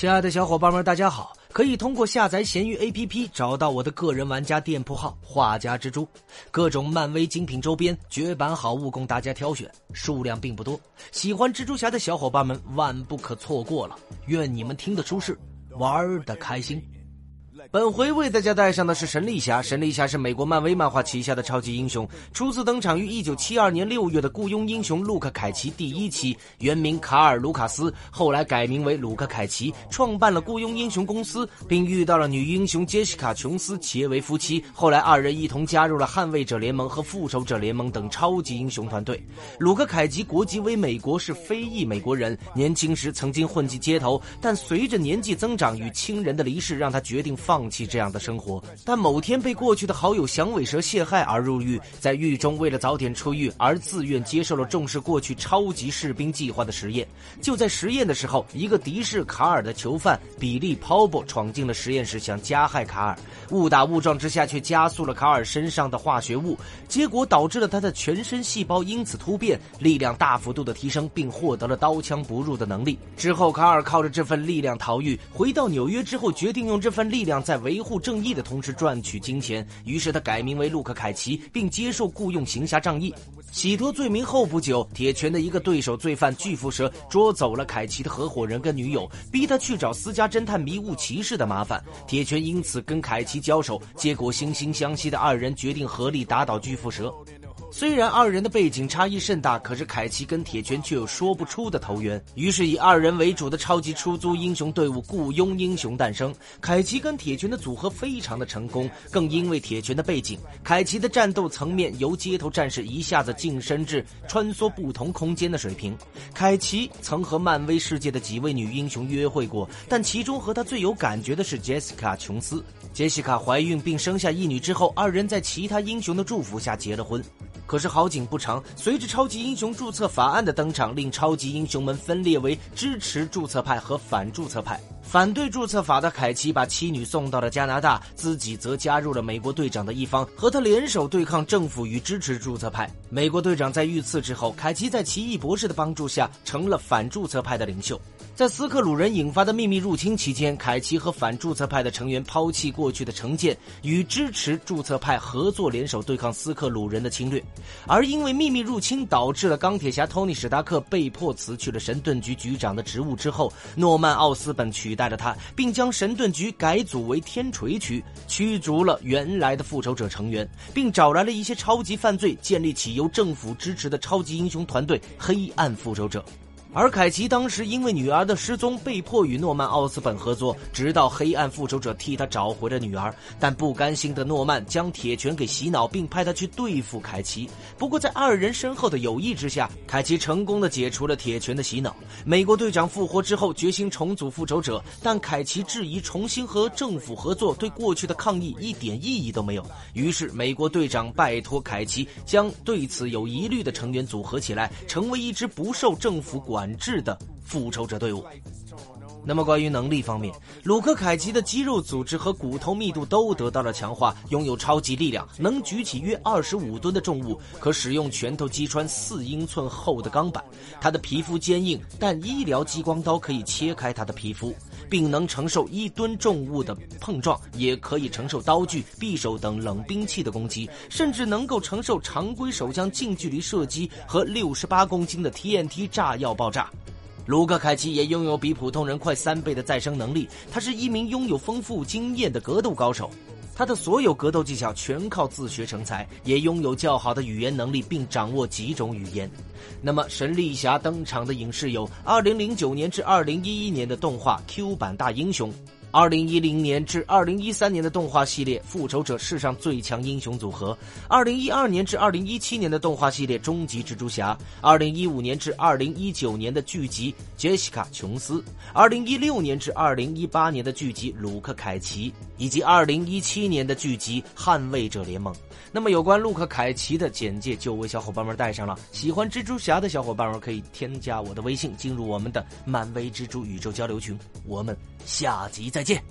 亲爱的小伙伴们，大家好！可以通过下载闲鱼 APP 找到我的个人玩家店铺号“画家蜘蛛”，各种漫威精品周边、绝版好物供大家挑选，数量并不多。喜欢蜘蛛侠的小伙伴们万不可错过了！愿你们听得舒适，玩的开心。本回为大家带上的是神力侠。神力侠是美国漫威漫画旗下的超级英雄，初次登场于1972年6月的雇佣英雄路克凯奇第一期，原名卡尔卢卡斯，后来改名为鲁克凯奇，创办了雇佣英雄公司，并遇到了女英雄杰西卡琼斯，结为夫妻。后来二人一同加入了捍卫者联盟和复仇者联盟等超级英雄团队。鲁克凯奇国籍为美国，是非裔美国人，年轻时曾经混迹街头，但随着年纪增长与亲人的离世，让他决定放。弃这样的生活，但某天被过去的好友响尾蛇陷害而入狱，在狱中为了早点出狱而自愿接受了重视过去超级士兵计划的实验。就在实验的时候，一个敌视卡尔的囚犯比利·鲍勃闯进了实验室，想加害卡尔。误打误撞之下，却加速了卡尔身上的化学物，结果导致了他的全身细胞因此突变，力量大幅度的提升，并获得了刀枪不入的能力。之后，卡尔靠着这份力量逃狱，回到纽约之后，决定用这份力量。在维护正义的同时赚取金钱，于是他改名为路克凯奇，并接受雇佣行侠仗义。洗脱罪名后不久，铁拳的一个对手罪犯巨蝠蛇捉走了凯奇的合伙人跟女友，逼他去找私家侦探迷雾骑士的麻烦。铁拳因此跟凯奇交手，结果惺惺相惜的二人决定合力打倒巨蝠蛇。虽然二人的背景差异甚大，可是凯奇跟铁拳却有说不出的投缘。于是以二人为主的超级出租英雄队伍雇佣英雄诞生。凯奇跟铁拳的组合非常的成功，更因为铁拳的背景，凯奇的战斗层面由街头战士一下子晋升至穿梭不同空间的水平。凯奇曾和漫威世界的几位女英雄约会过，但其中和他最有感觉的是杰西卡·琼斯。杰西卡怀孕并生下一女之后，二人在其他英雄的祝福下结了婚。可是好景不长，随着超级英雄注册法案的登场，令超级英雄们分裂为支持注册派和反注册派。反对注册法的凯奇把妻女送到了加拿大，自己则加入了美国队长的一方，和他联手对抗政府与支持注册派。美国队长在遇刺之后，凯奇在奇异博士的帮助下成了反注册派的领袖。在斯克鲁人引发的秘密入侵期间，凯奇和反注册派的成员抛弃过去的成见，与支持注册派合作联手对抗斯克鲁人的侵略。而因为秘密入侵导致了钢铁侠托尼史达克被迫辞去了神盾局局长的职务之后，诺曼奥斯本取带着他，并将神盾局改组为天锤区，驱逐了原来的复仇者成员，并找来了一些超级犯罪，建立起由政府支持的超级英雄团队——黑暗复仇者。而凯奇当时因为女儿的失踪，被迫与诺曼·奥斯本合作，直到黑暗复仇者替他找回了女儿。但不甘心的诺曼将铁拳给洗脑，并派他去对付凯奇。不过在二人身后的友谊之下，凯奇成功的解除了铁拳的洗脑。美国队长复活之后，决心重组复仇者，但凯奇质疑重新和政府合作对过去的抗议一点意义都没有。于是美国队长拜托凯奇将对此有疑虑的成员组合起来，成为一支不受政府管。管制的复仇者队伍。那么，关于能力方面，鲁克·凯奇的肌肉组织和骨头密度都得到了强化，拥有超级力量，能举起约二十五吨的重物，可使用拳头击穿四英寸厚的钢板。他的皮肤坚硬，但医疗激光刀可以切开他的皮肤，并能承受一吨重物的碰撞，也可以承受刀具、匕首等冷兵器的攻击，甚至能够承受常规手枪近距离射击和六十八公斤的 TNT 炸药爆炸。卢克·凯奇也拥有比普通人快三倍的再生能力。他是一名拥有丰富经验的格斗高手，他的所有格斗技巧全靠自学成才，也拥有较好的语言能力，并掌握几种语言。那么，神力侠登场的影视有2009年至2011年的动画 Q 版大英雄。二零一零年至二零一三年的动画系列《复仇者：世上最强英雄组合》，二零一二年至二零一七年的动画系列《终极蜘蛛侠》，二零一五年至二零一九年的剧集《杰西卡·琼斯》，二零一六年至二零一八年的剧集《鲁克·凯奇》，以及二零一七年的剧集《捍卫者联盟》。那么，有关路克·凯奇的简介就为小伙伴们带上了。喜欢蜘蛛侠的小伙伴们可以添加我的微信，进入我们的漫威蜘蛛宇宙交流群。我们下集再再见。